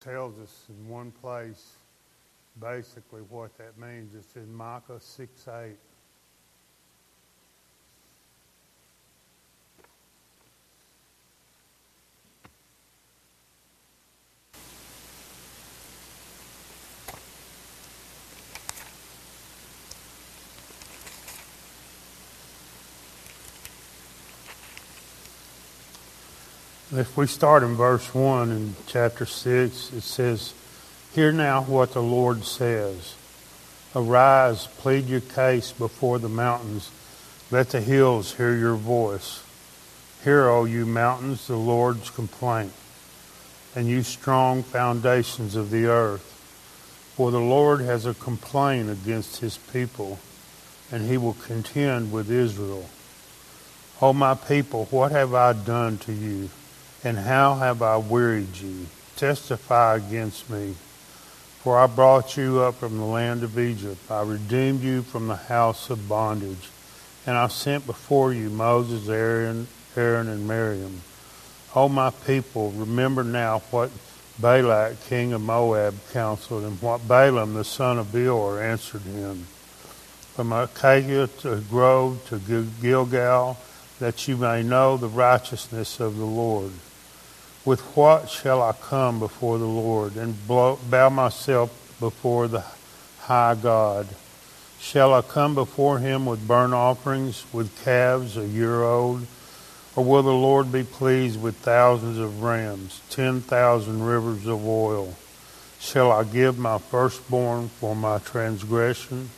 tells us in one place basically what that means. It's in Micah 6 8. If we start in verse 1 in chapter 6, it says, Hear now what the Lord says. Arise, plead your case before the mountains. Let the hills hear your voice. Hear, O you mountains, the Lord's complaint, and you strong foundations of the earth. For the Lord has a complaint against his people, and he will contend with Israel. O my people, what have I done to you? And how have I wearied you? Testify against me. For I brought you up from the land of Egypt. I redeemed you from the house of bondage. And I sent before you Moses, Aaron, Aaron and Miriam. O my people, remember now what Balak, king of Moab, counseled, and what Balaam, the son of Beor, answered him. From Acacia to Grove to Gilgal, that you may know the righteousness of the Lord. With what shall I come before the Lord and bow myself before the high God? Shall I come before him with burnt offerings, with calves a year old? Or will the Lord be pleased with thousands of rams, ten thousand rivers of oil? Shall I give my firstborn for my transgression,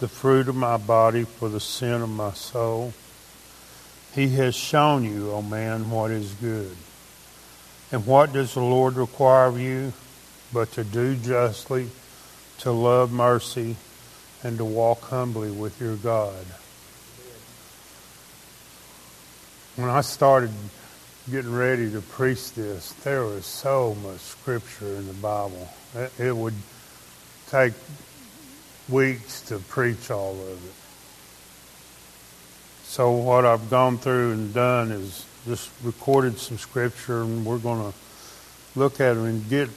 the fruit of my body for the sin of my soul? He has shown you, O man, what is good. And what does the Lord require of you? But to do justly, to love mercy, and to walk humbly with your God. When I started getting ready to preach this, there was so much scripture in the Bible. It would take weeks to preach all of it. So what I've gone through and done is just recorded some scripture, and we're going to look at them and get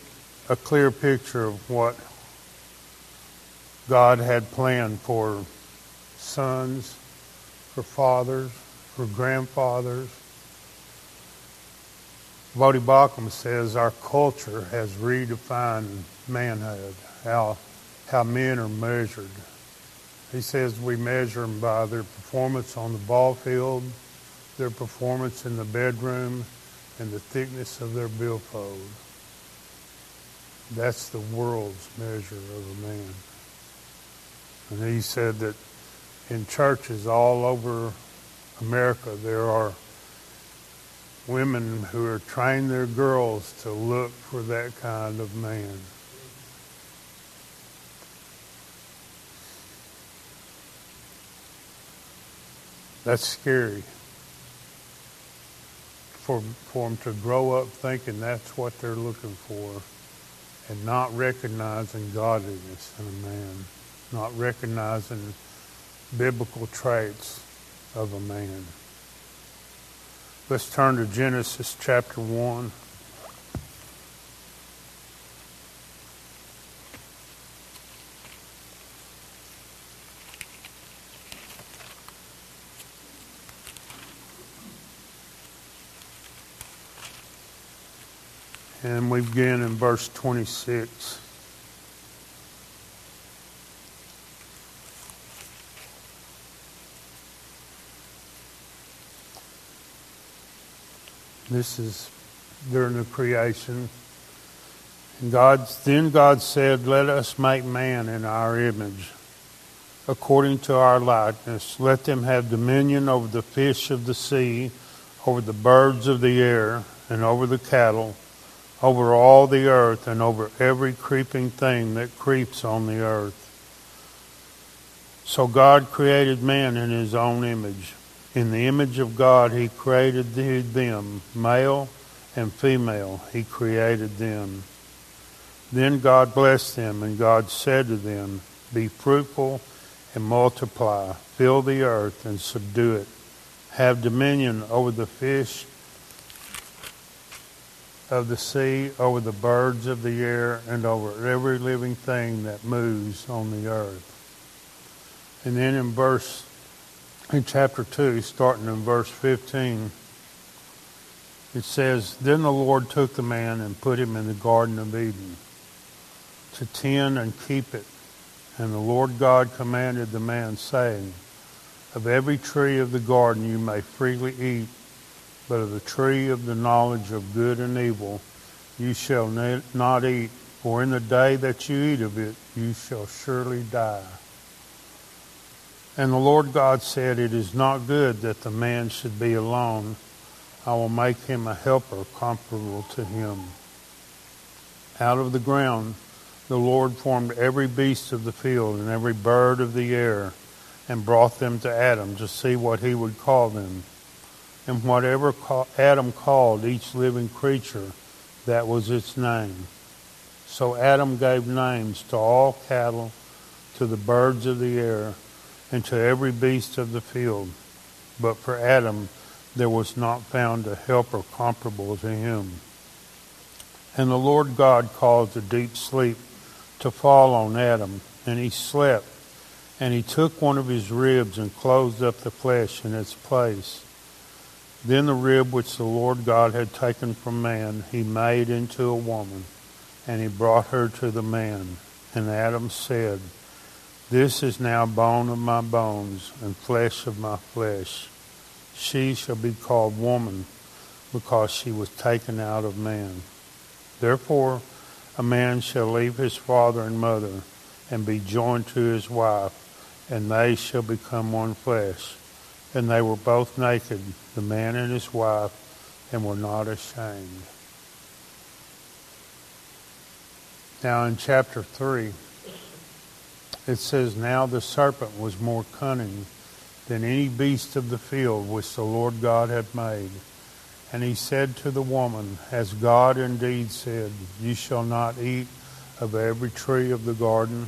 a clear picture of what God had planned for sons, for fathers, for grandfathers. Voddie Baucham says our culture has redefined manhood, how, how men are measured. He says we measure them by their performance on the ball field, their performance in the bedroom and the thickness of their billfold. That's the world's measure of a man. And he said that in churches all over America, there are women who are training their girls to look for that kind of man. That's scary for, for them to grow up thinking that's what they're looking for and not recognizing godliness in a man, not recognizing biblical traits of a man. Let's turn to Genesis chapter 1. And we begin in verse 26. This is during the creation. And God, then God said, Let us make man in our image, according to our likeness. Let them have dominion over the fish of the sea, over the birds of the air, and over the cattle over all the earth and over every creeping thing that creeps on the earth. So God created man in his own image. In the image of God he created them, male and female, he created them. Then God blessed them, and God said to them, Be fruitful and multiply, fill the earth and subdue it, have dominion over the fish of the sea, over the birds of the air, and over every living thing that moves on the earth. And then in verse, in chapter 2, starting in verse 15, it says, Then the Lord took the man and put him in the Garden of Eden to tend and keep it. And the Lord God commanded the man, saying, Of every tree of the garden you may freely eat, but of the tree of the knowledge of good and evil you shall not eat, for in the day that you eat of it you shall surely die. And the Lord God said, It is not good that the man should be alone. I will make him a helper comparable to him. Out of the ground the Lord formed every beast of the field and every bird of the air and brought them to Adam to see what he would call them. And whatever Adam called each living creature, that was its name. So Adam gave names to all cattle, to the birds of the air, and to every beast of the field. But for Adam there was not found a helper comparable to him. And the Lord God caused a deep sleep to fall on Adam, and he slept. And he took one of his ribs and closed up the flesh in its place. Then the rib which the Lord God had taken from man, he made into a woman, and he brought her to the man. And Adam said, This is now bone of my bones and flesh of my flesh. She shall be called woman, because she was taken out of man. Therefore, a man shall leave his father and mother and be joined to his wife, and they shall become one flesh. And they were both naked, the man and his wife, and were not ashamed. Now in chapter 3, it says, Now the serpent was more cunning than any beast of the field which the Lord God had made. And he said to the woman, As God indeed said, You shall not eat of every tree of the garden.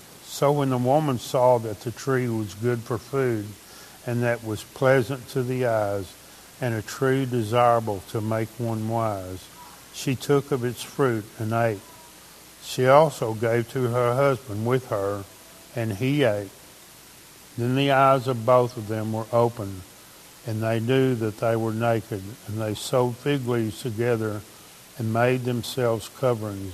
So when the woman saw that the tree was good for food and that was pleasant to the eyes and a tree desirable to make one wise, she took of its fruit and ate. She also gave to her husband with her, and he ate. Then the eyes of both of them were opened and they knew that they were naked, and they sewed fig leaves together and made themselves coverings.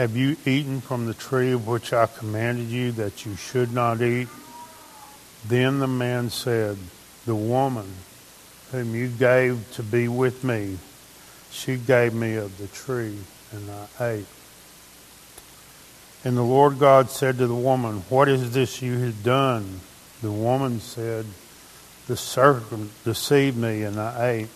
Have you eaten from the tree of which I commanded you that you should not eat? Then the man said, The woman whom you gave to be with me, she gave me of the tree, and I ate. And the Lord God said to the woman, What is this you have done? The woman said, The serpent deceived me, and I ate.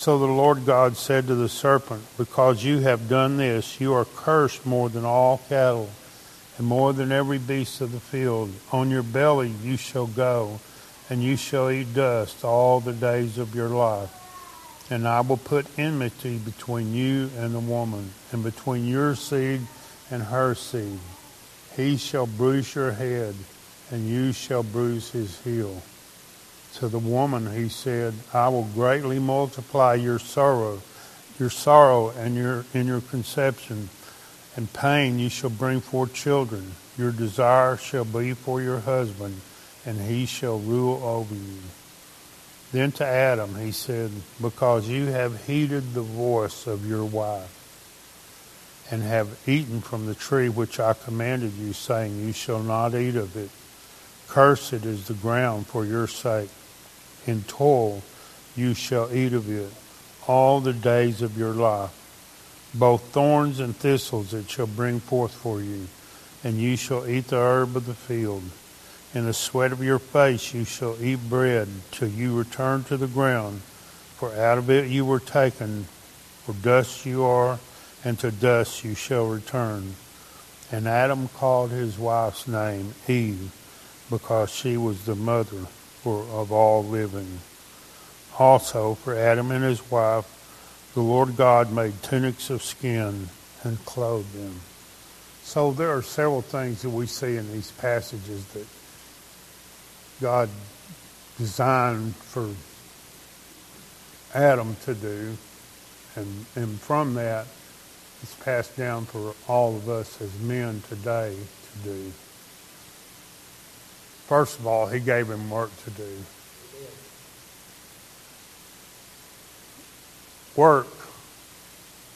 So the Lord God said to the serpent, Because you have done this, you are cursed more than all cattle, and more than every beast of the field. On your belly you shall go, and you shall eat dust all the days of your life. And I will put enmity between you and the woman, and between your seed and her seed. He shall bruise your head, and you shall bruise his heel. To the woman he said, I will greatly multiply your sorrow, your sorrow and your in your conception, and pain you shall bring forth children. Your desire shall be for your husband, and he shall rule over you. Then to Adam he said, Because you have heeded the voice of your wife, and have eaten from the tree which I commanded you, saying, You shall not eat of it. Cursed is the ground for your sake. In toil you shall eat of it all the days of your life. Both thorns and thistles it shall bring forth for you, and you shall eat the herb of the field. In the sweat of your face you shall eat bread till you return to the ground, for out of it you were taken, for dust you are, and to dust you shall return. And Adam called his wife's name Eve, because she was the mother for, of all living. Also, for Adam and his wife, the Lord God made tunics of skin and clothed them. So there are several things that we see in these passages that God designed for Adam to do, and, and from that, it's passed down for all of us as men today to do. First of all, he gave him work to do. Work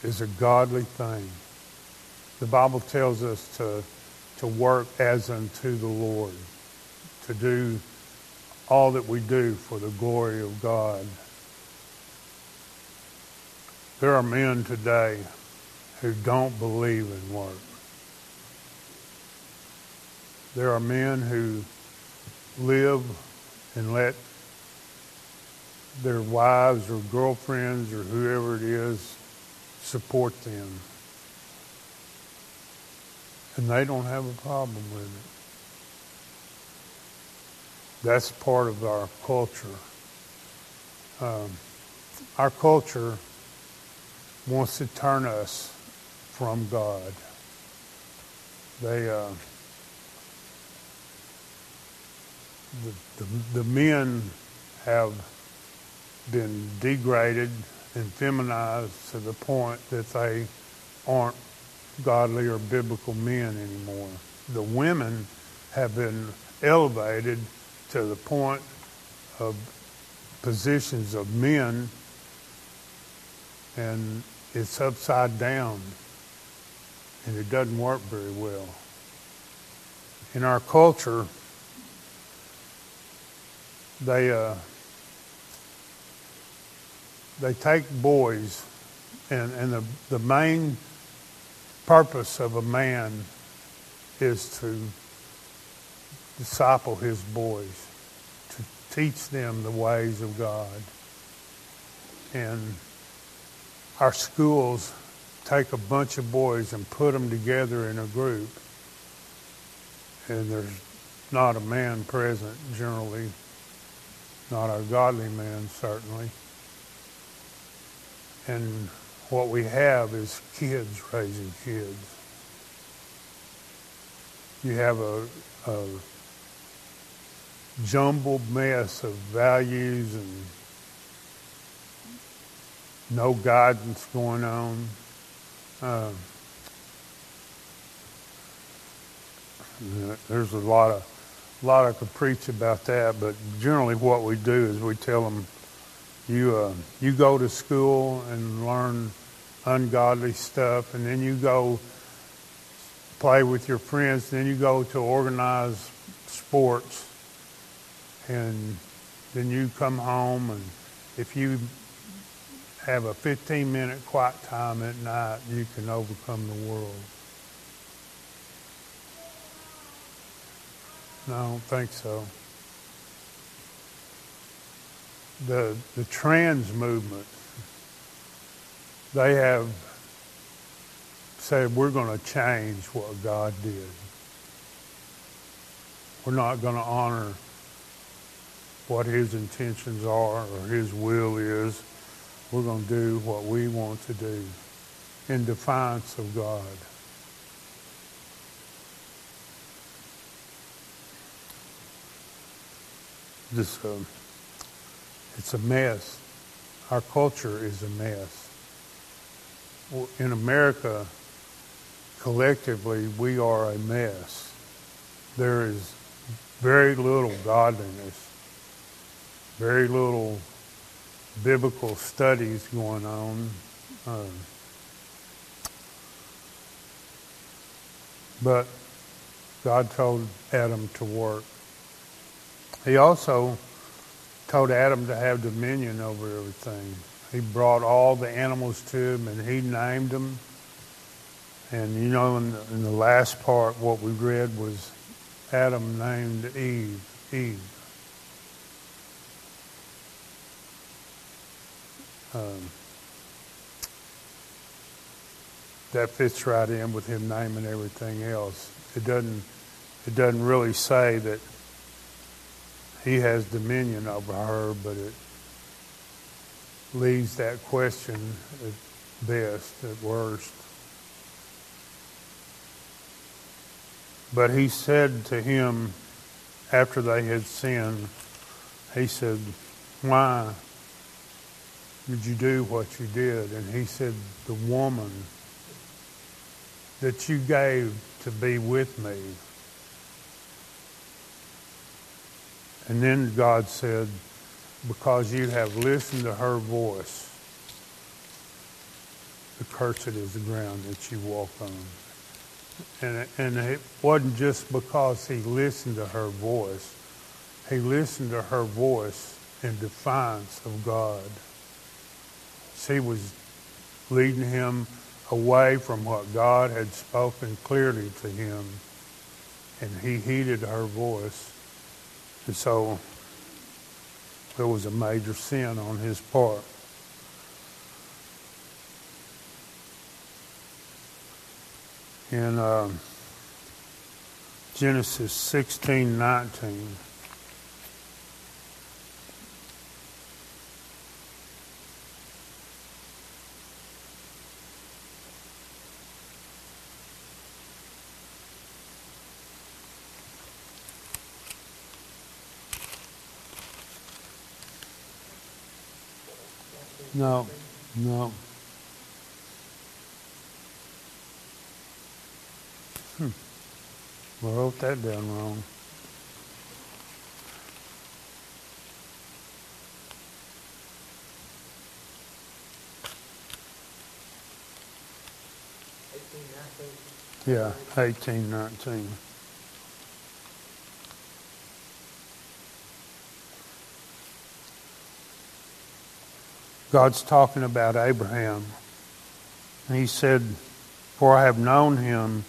is a godly thing. The Bible tells us to, to work as unto the Lord, to do all that we do for the glory of God. There are men today who don't believe in work. There are men who live and let their wives or girlfriends or whoever it is support them. And they don't have a problem with it. That's part of our culture. Um, our culture wants to turn us from God. They, uh, the, the, the men have been degraded and feminized to the point that they aren't godly or biblical men anymore. The women have been elevated to the point of positions of men and it's upside down and it doesn't work very well. In our culture, they uh, they take boys, and, and the, the main purpose of a man is to disciple his boys, to teach them the ways of God. And our schools take a bunch of boys and put them together in a group, and there's not a man present generally, not a godly man certainly. And what we have is kids raising kids. You have a, a jumbled mess of values and no guidance going on. Uh, there's a lot of a lot I could preach about that, but generally what we do is we tell them you uh, you go to school and learn ungodly stuff, and then you go play with your friends, then you go to organized sports, and then you come home, and if you have a 15 minute quiet time at night, you can overcome the world. No, I don't think so the, the trans movement, they have said we're going to change what God did. We're not going to honor what his intentions are or his will is. We're going to do what we want to do in defiance of God. Uh, it's a mess. Our culture is a mess. In America, collectively, we are a mess. There is very little godliness, very little biblical studies going on. Uh, But God told Adam to work. He also told Adam to have dominion over everything. He brought all the animals to him and he named them. And you know, in the, in the last part, what we read was Adam named Eve, Eve. Um, that fits right in with him naming everything else. It doesn't. It doesn't really say that he has dominion over her, but it leaves that question at best, at worst. But he said to him after they had sinned, he said, Why did you do what you did? And he said, The woman that you gave to be with me. And then God said, Because you have listened to her voice, the accursed is the ground that you walk on. And, and it wasn't just because he listened to her voice. He listened to her voice in defiance of God. She was leading him away from what God had spoken clearly to him, and he heeded her voice. And so there was a major sin on his part. in uh, Genesis 16 19. No, no. Hmm. I wrote that down wrong. Yeah, eighteen nineteen. God's talking about Abraham. And he said, For I have known him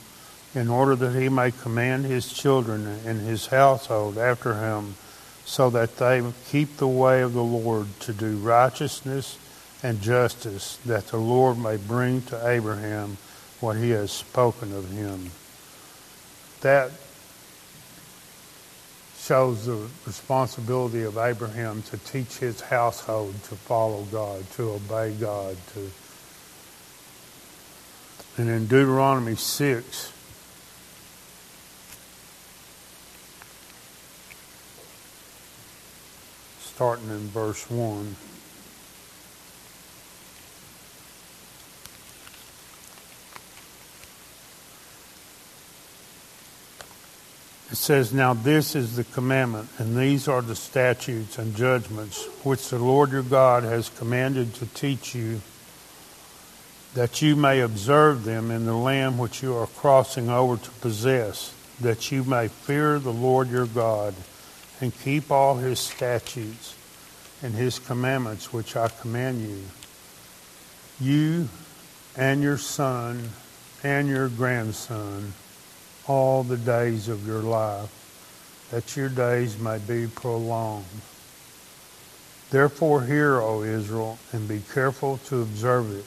in order that he may command his children and his household after him, so that they keep the way of the Lord to do righteousness and justice, that the Lord may bring to Abraham what he has spoken of him. That shows the responsibility of Abraham to teach his household to follow God, to obey God, to and in Deuteronomy 6, starting in verse 1. It says, Now this is the commandment, and these are the statutes and judgments which the Lord your God has commanded to teach you, that you may observe them in the land which you are crossing over to possess, that you may fear the Lord your God and keep all his statutes and his commandments which I command you. You and your son and your grandson all the days of your life, that your days may be prolonged. Therefore hear, O Israel, and be careful to observe it,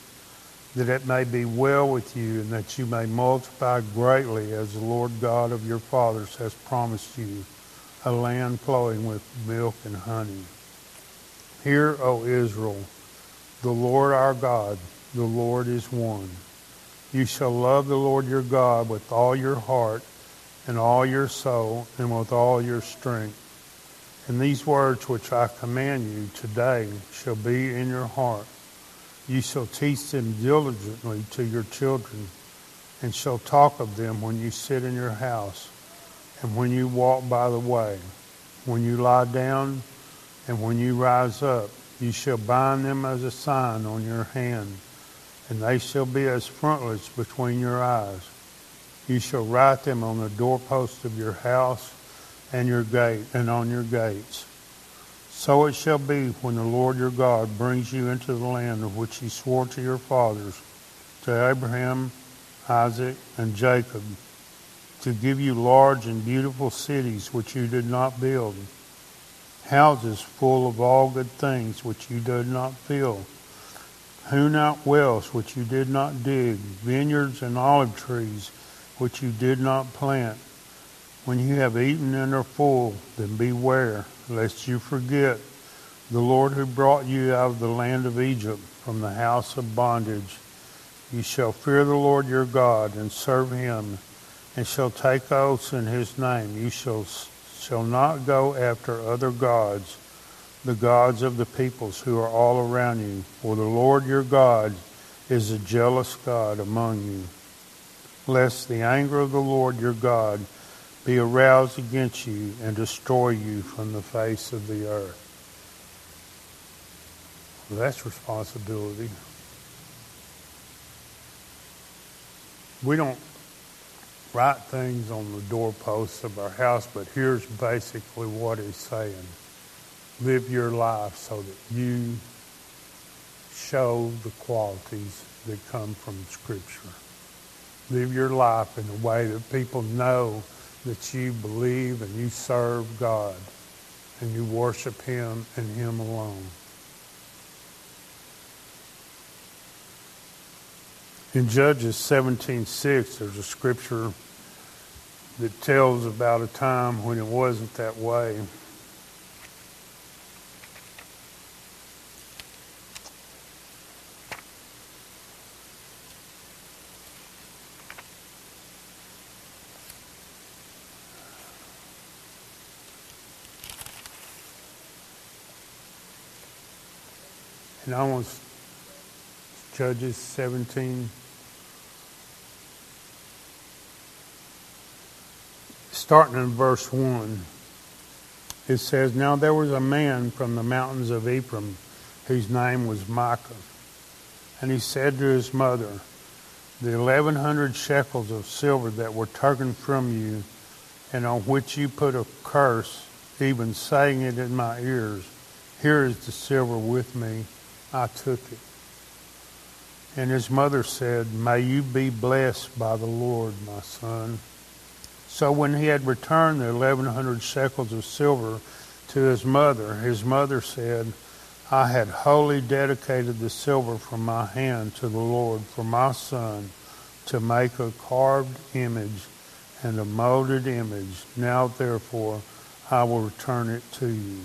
that it may be well with you, and that you may multiply greatly as the Lord God of your fathers has promised you a land flowing with milk and honey. Hear, O Israel, the Lord our God, the Lord is one. You shall love the Lord your God with all your heart and all your soul and with all your strength. And these words which I command you today shall be in your heart. You shall teach them diligently to your children and shall talk of them when you sit in your house and when you walk by the way, when you lie down, and when you rise up. You shall bind them as a sign on your hand, and they shall be as frontlets between your eyes. You shall write them on the doorposts of your house and your gate and on your gates. So it shall be when the Lord your God brings you into the land of which he swore to your fathers, to Abraham, Isaac, and Jacob, to give you large and beautiful cities which you did not build, houses full of all good things which you did not fill, hewn out wells which you did not dig, vineyards and olive trees which you did not plant. When you have eaten and are full, then beware, lest you forget the Lord who brought you out of the land of Egypt from the house of bondage. You shall fear the Lord your God and serve him, and shall take oaths in his name. You shall, shall not go after other gods, the gods of the peoples who are all around you, for the Lord your God is a jealous God among you lest the anger of the Lord your God be aroused against you and destroy you from the face of the earth. Well, that's responsibility. We don't write things on the doorposts of our house, but here's basically what he's saying. Live your life so that you show the qualities that come from Scripture live your life in a way that people know that you believe and you serve God and you worship Him and Him alone. In Judges 17:6, there's a scripture that tells about a time when it wasn't that way. And almost Judges 17. Starting in verse 1, it says, Now there was a man from the mountains of Ephraim whose name was Micah. And he said to his mother, The eleven hundred shekels of silver that were taken from you, and on which you put a curse, even saying it in my ears, here is the silver with me I took it. And his mother said, May you be blessed by the Lord, my son. So when he had returned the 1100 shekels of silver to his mother, his mother said, I had wholly dedicated the silver from my hand to the Lord for my son to make a carved image and a molded image. Now therefore I will return it to you.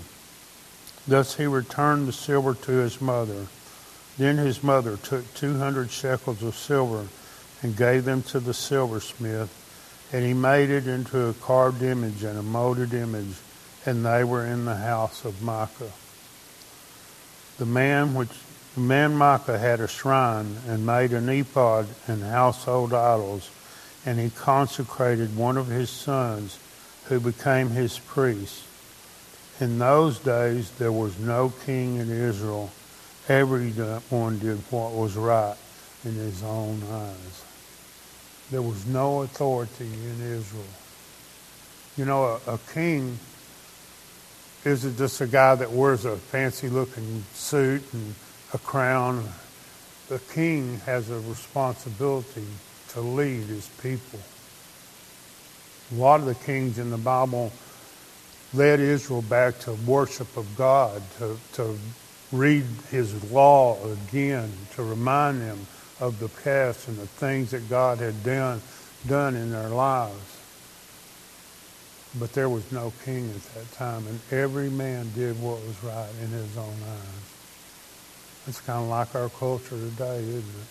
Thus he returned the silver to his mother. Then his mother took two hundred shekels of silver and gave them to the silversmith, and he made it into a carved image and a molded image, and they were in the house of Micah. The man which the man Micah had a shrine and made an ephod and household idols, and he consecrated one of his sons, who became his priest. In those days there was no king in Israel. Everyone did what was right in his own eyes. There was no authority in Israel. You know, a, a king isn't just a guy that wears a fancy looking suit and a crown. The king has a responsibility to lead his people. A lot of the kings in the Bible led Israel back to worship of God, to, to read his law again, to remind them of the past and the things that God had done, done in their lives. But there was no king at that time, and every man did what was right in his own eyes. It's kind of like our culture today, isn't it?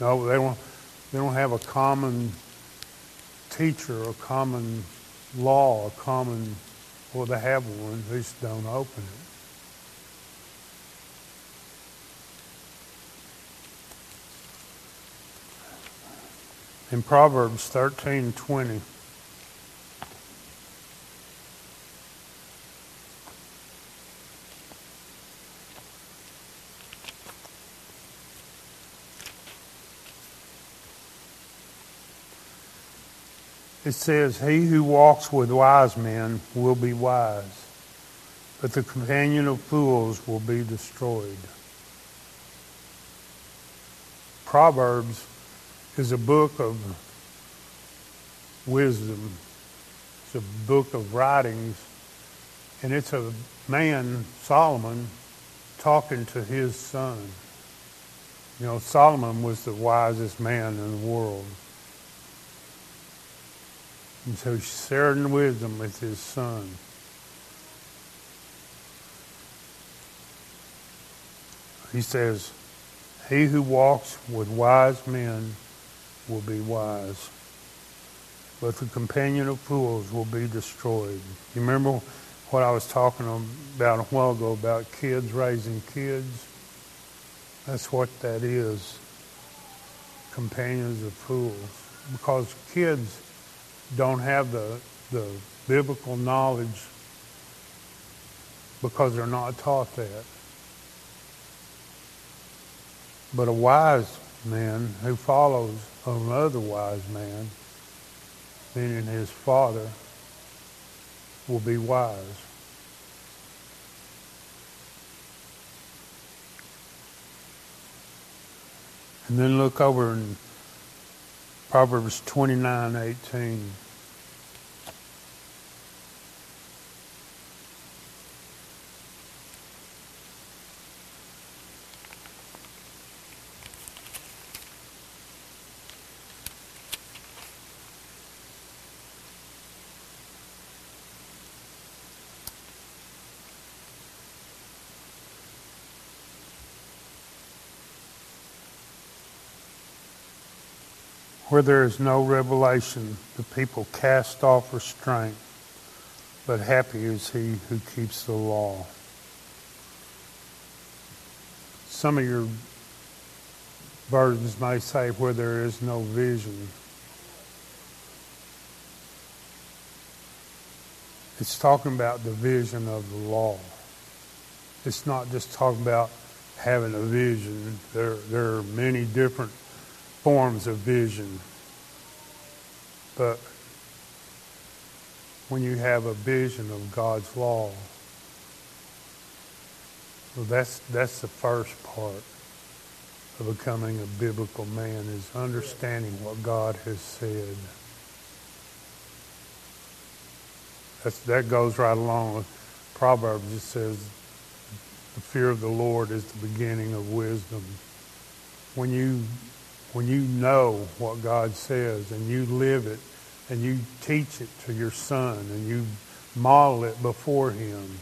No, they don't. They don't have a common teacher, a common law, a common, well, they have one, they just don't open it. In Proverbs 13, 20, it says, He who walks with wise men will be wise, but the companion of fools will be destroyed. Proverbs is a book of wisdom. It's a book of writings, and it's a man, Solomon, talking to his son. You know, Solomon was the wisest man in the world. And so sharing wisdom with his son. He says, He who walks with wise men will be wise, but the companion of fools will be destroyed. You remember what I was talking about a while ago about kids raising kids? That's what that is. Companions of fools. Because kids don't have the, the biblical knowledge because they're not taught that. But a wise man who follows another wise man, meaning his father, will be wise. And then look over in Proverbs 29 Where there is no revelation, the people cast off restraint, but happy is he who keeps the law. Some of your versions may say where there is no vision. It's talking about the vision of the law. It's not just talking about having a vision. There, there are many different forms of vision. But when you have a vision of God's law, well, that's that's the first part of becoming a biblical man is understanding what God has said. That's, that goes right along with Proverbs. It says, "The fear of the Lord is the beginning of wisdom." When you when you know what God says and you live it and you teach it to your son and you model it before him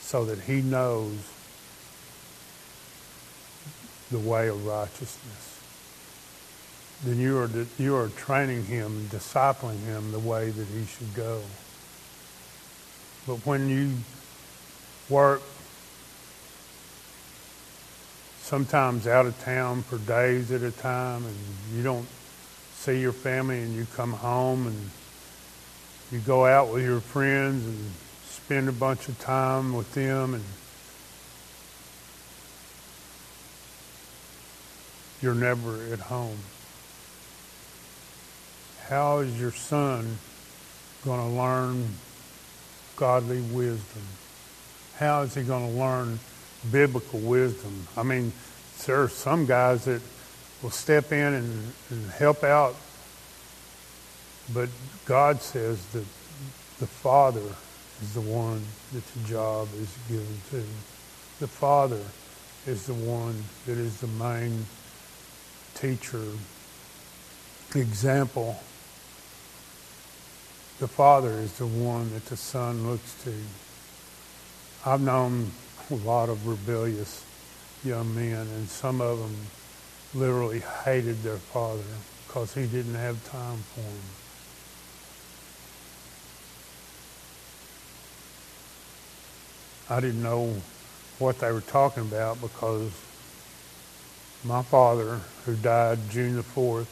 so that he knows the way of righteousness, then you are, you are training him, discipling him the way that he should go. But when you work sometimes out of town for days at a time and you don't see your family and you come home and you go out with your friends and spend a bunch of time with them and you're never at home. How is your son going to learn godly wisdom? How is he going to learn biblical wisdom. I mean, there are some guys that will step in and, and help out, but God says that the Father is the one that the job is given to. The Father is the one that is the main teacher, example. The Father is the one that the Son looks to. I've known lot of rebellious young men, and some of them literally hated their father because he didn't have time for them. I didn't know what they were talking about because my father, who died June the 4th,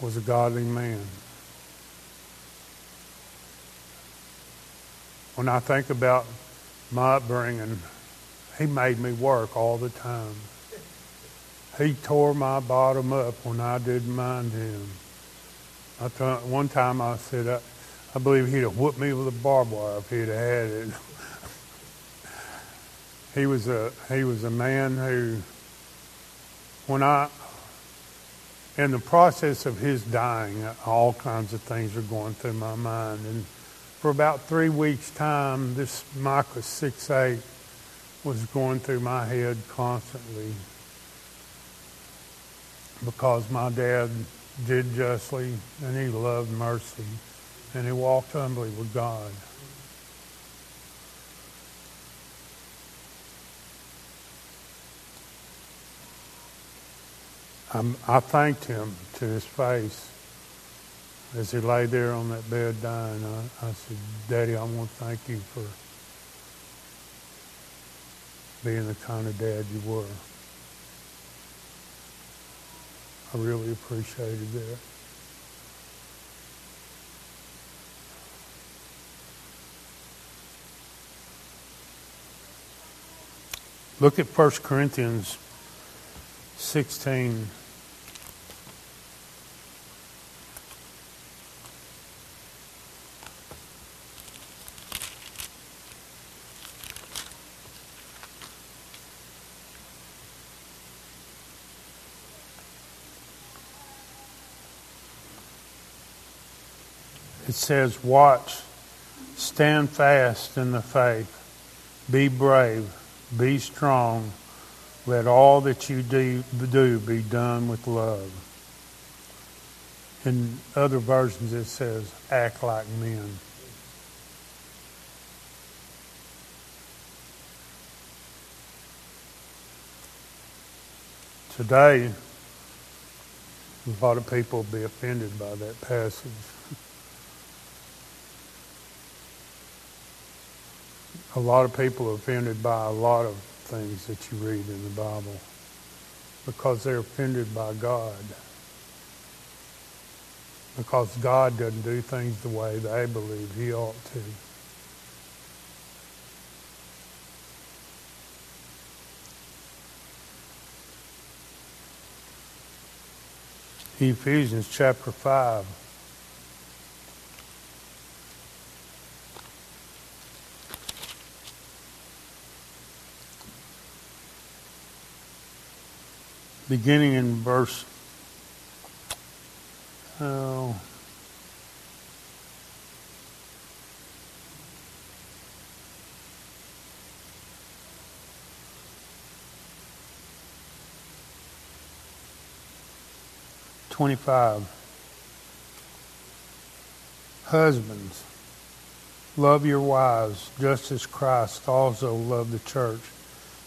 was a godly man. When I think about my upbringing, he made me work all the time. He tore my bottom up when I didn't mind him. I thought one time I said I, I believe he'd have whooped me with a barbed wire if he'd have had it. he was a he was a man who when I in the process of his dying, all kinds of things were going through my mind. And for about three weeks' time, this Micah 6 8 was going through my head constantly because my dad did justly and he loved mercy and he walked humbly with God. I'm, i thanked him to his face as he lay there on that bed dying. I, I said, Daddy, I want to thank you for being the kind of dad you were. I really appreciated that. Look at 1 Corinthians 16. Says, Watch, stand fast in the faith, be brave, be strong. Let all that you do, do be done with love. In other versions, it says, Act like men. Today, a lot of people will be offended by that passage. A lot of people are offended by a lot of things that you read in the Bible because they're offended by God. Because God doesn't do things the way they believe He ought to. Ephesians chapter 5. Beginning in verse uh, twenty-five, Husbands, love your wives, just as Christ also loved the church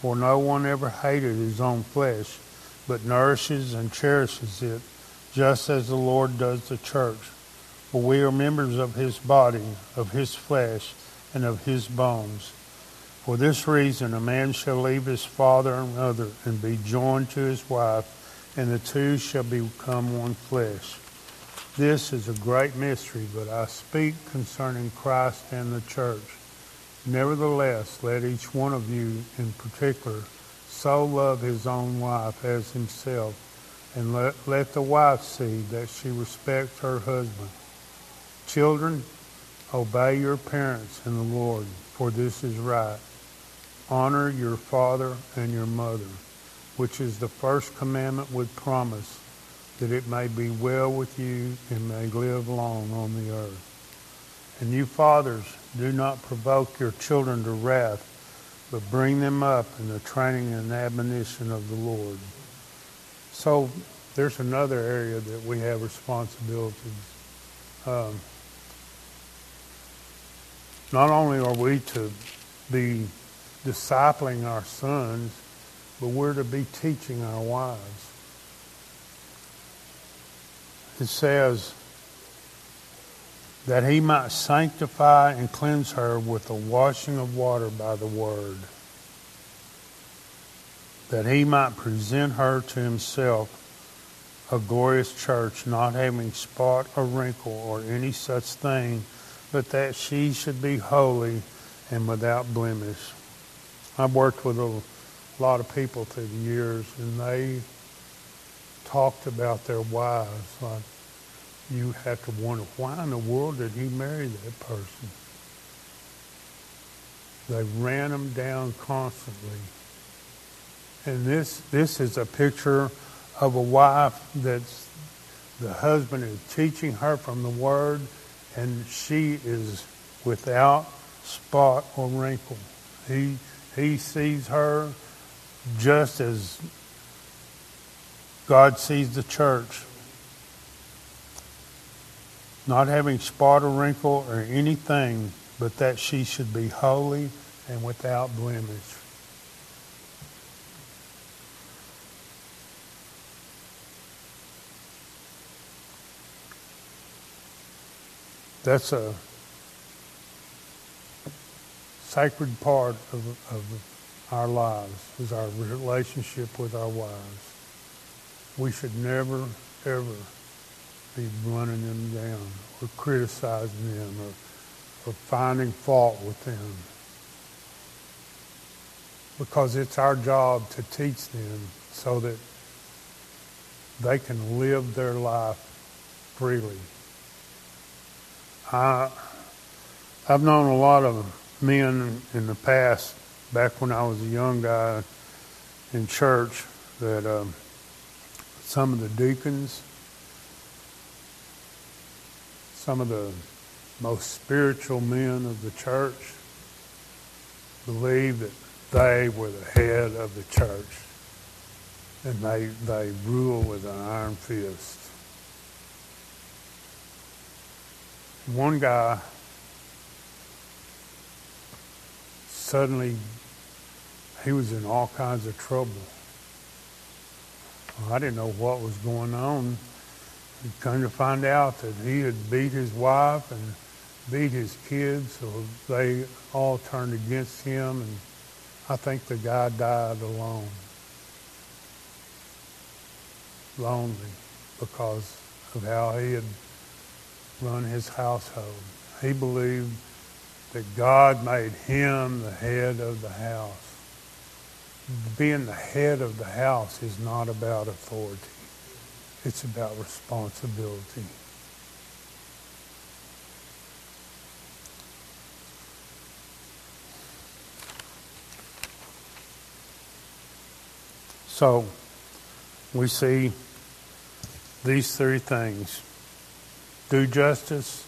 For no one ever hated his own flesh, but nourishes and cherishes it, just as the Lord does the church. For we are members of his body, of his flesh, and of his bones. For this reason, a man shall leave his father and mother and be joined to his wife, and the two shall become one flesh. This is a great mystery, but I speak concerning Christ and the church. Nevertheless, let each one of you in particular so love his own wife as himself, and let, let the wife see that she respects her husband. Children, obey your parents in the Lord, for this is right. Honor your father and your mother, which is the first commandment with promise, that it may be well with you and may live long on the earth. And you fathers, do not provoke your children to wrath, but bring them up in the training and admonition of the Lord. So there's another area that we have responsibilities. Um, not only are we to be discipling our sons, but we're to be teaching our wives. It says, that he might sanctify and cleanse her with the washing of water by the word, that he might present her to himself a glorious church, not having spot or wrinkle or any such thing, but that she should be holy and without blemish. I've worked with a lot of people through the years, and they talked about their wives like you have to wonder why in the world did he marry that person? They ran him down constantly. And this this is a picture of a wife that's the husband is teaching her from the word and she is without spot or wrinkle. He he sees her just as God sees the church not having spot or wrinkle or anything, but that she should be holy and without blemish. That's a sacred part of, of our lives, is our relationship with our wives. We should never, ever be running them down or criticizing them or, or finding fault with them. Because it's our job to teach them so that they can live their life freely. I, I've known a lot of men in the past, back when I was a young guy in church, that um, some of the deacons some of the most spiritual men of the church believed that they were the head of the church and they, they rule with an iron fist. One guy suddenly he was in all kinds of trouble. I didn't know what was going on. We come to find out that he had beat his wife and beat his kids, so they all turned against him, and I think the guy died alone. Lonely because of how he had run his household. He believed that God made him the head of the house. Being the head of the house is not about authority. It's about responsibility. So, we see these three things do justice.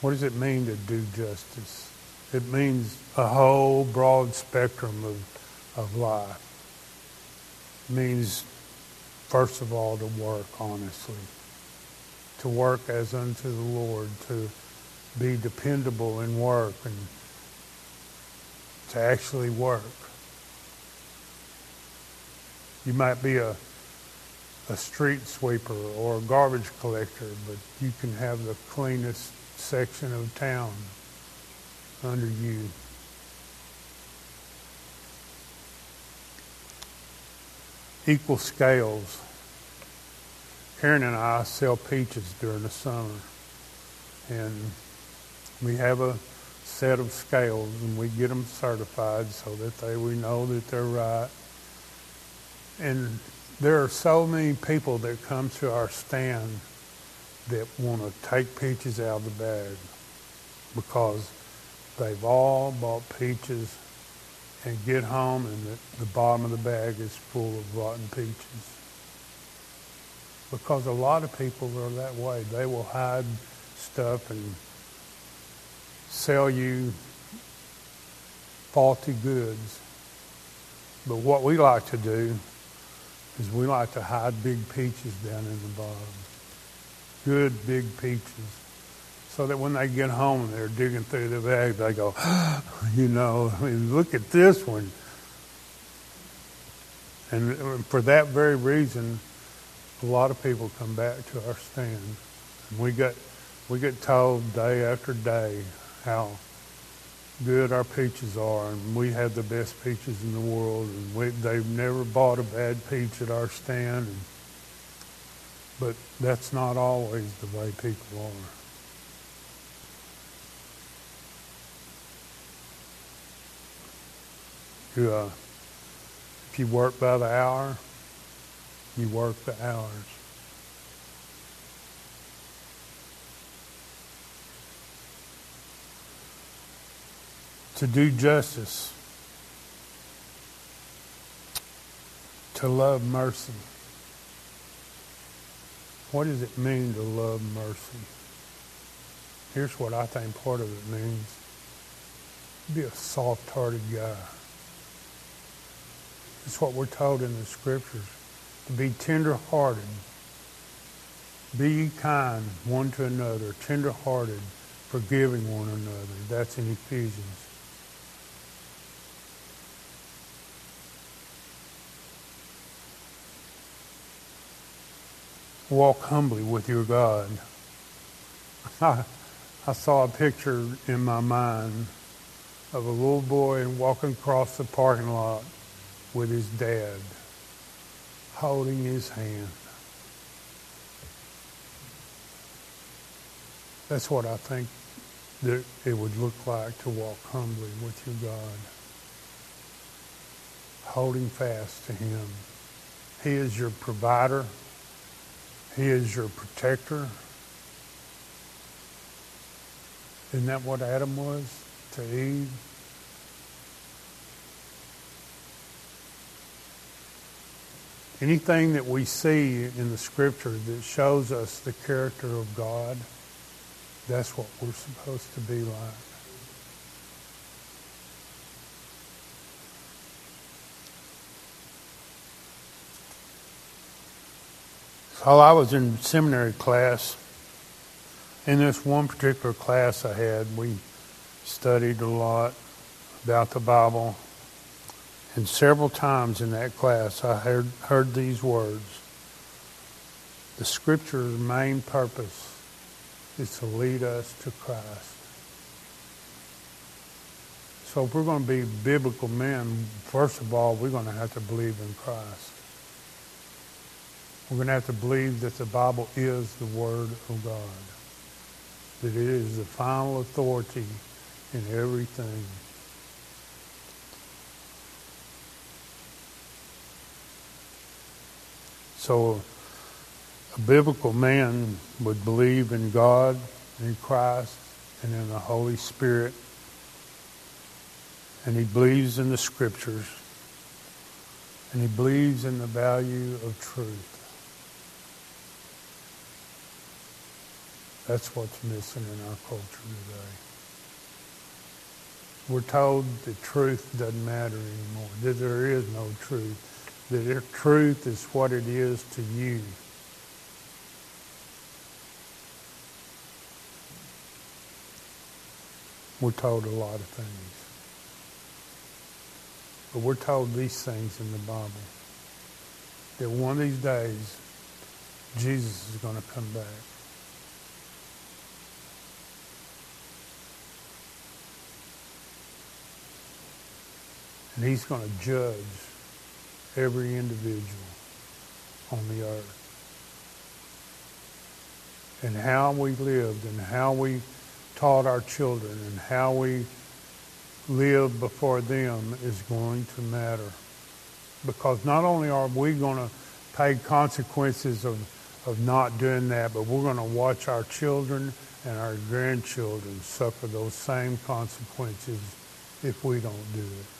What does it mean to do justice? It means a whole broad spectrum of, of life. It means first of all, to work honestly, to work as unto the Lord, to be dependable in work and to actually work. You might be a, a street sweeper or a garbage collector, but you can have the cleanest section of town under you. Equal scales. Karen and I sell peaches during the summer, and we have a set of scales, and we get them certified so that they we know that they're right. And there are so many people that come to our stand that want to take peaches out of the bag because they've all bought peaches and get home and the, the bottom of the bag is full of rotten peaches. Because a lot of people are that way. They will hide stuff and sell you faulty goods. But what we like to do is we like to hide big peaches down in the bottom. Good big peaches so that when they get home and they're digging through the bag, they go, you know, I mean, look at this one. And for that very reason, a lot of people come back to our stand We get we get told day after day how good our peaches are, and we have the best peaches in the world, and we, they've never bought a bad peach at our stand. And, but that's not always the way people are. Uh, if you work by the hour, you work the hours. To do justice, to love mercy. What does it mean to love mercy? Here's what I think part of it means. Be a soft-hearted guy. It's what we're told in the scriptures. To be tender-hearted. Be kind one to another, tender-hearted, forgiving one another. That's in Ephesians. Walk humbly with your God. I, I saw a picture in my mind of a little boy walking across the parking lot with his dad, holding his hand. That's what I think that it would look like to walk humbly with your God, holding fast to Him. He is your provider. He is your protector. Isn't that what Adam was to Eve? Anything that we see in the scripture that shows us the character of God, that's what we're supposed to be like. While I was in seminary class, in this one particular class I had, we studied a lot about the Bible and several times in that class, I heard, heard these words. The Scripture's main purpose is to lead us to Christ. So if we're going to be biblical men, first of all, we're going to have to believe in Christ. We're going to have to believe that the Bible is the Word of God, that it is the final authority in everything. So a biblical man would believe in God, in Christ, and in the Holy Spirit. And he believes in the scriptures. And he believes in the value of truth. That's what's missing in our culture today. We're told the truth doesn't matter anymore, that there is no truth the truth is what it is to you. We're told a lot of things. But we're told these things in the Bible. That one of these days, Jesus is going to come back. And he's going to judge every individual on the earth. And how we lived and how we taught our children and how we lived before them is going to matter. Because not only are we going to pay consequences of, of not doing that, but we're going to watch our children and our grandchildren suffer those same consequences if we don't do it.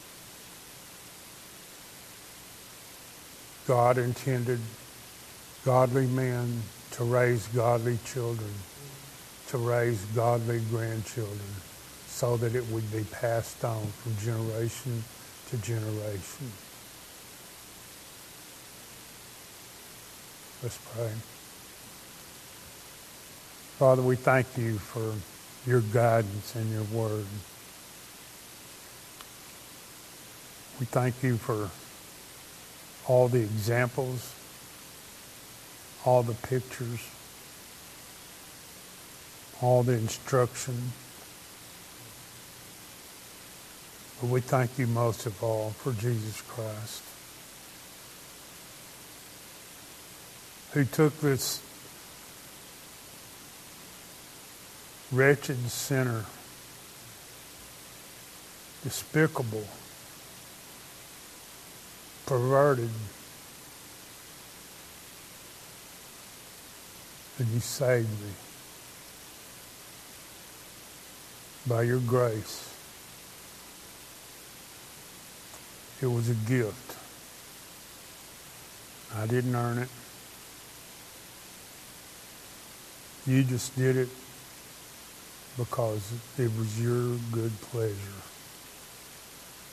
God intended godly men to raise godly children, to raise godly grandchildren, so that it would be passed on from generation to generation. Let's pray. Father, we thank you for your guidance and your word. We thank you for all the examples, all the pictures, all the instruction. But we thank you most of all for Jesus Christ, who took this wretched sinner, despicable, perverted, and you saved me by your grace. It was a gift. I didn't earn it. You just did it because it was your good pleasure,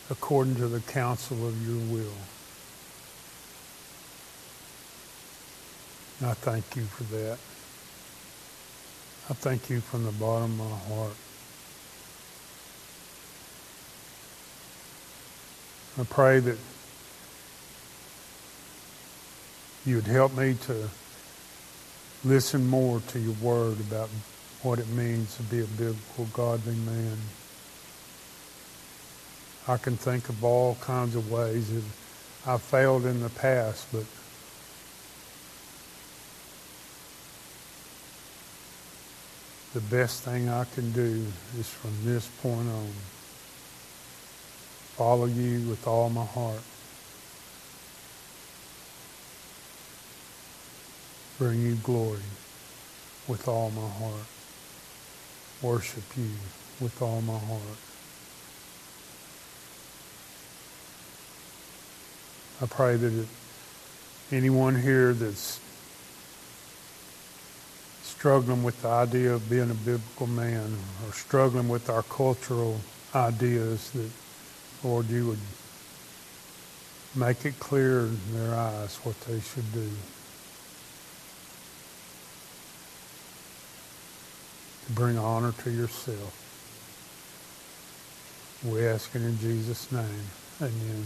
according to the counsel of your will. And I thank you for that. I thank you from the bottom of my heart. I pray that you would help me to listen more to your word about what it means to be a biblical, godly man. I can think of all kinds of ways that I've failed in the past, but the best thing I can do is from this point on follow you with all my heart. Bring you glory with all my heart. Worship you with all my heart. I pray that anyone here that's struggling with the idea of being a biblical man or struggling with our cultural ideas that, Lord, you would make it clear in their eyes what they should do. To bring honor to yourself. We ask it in Jesus' name. Amen.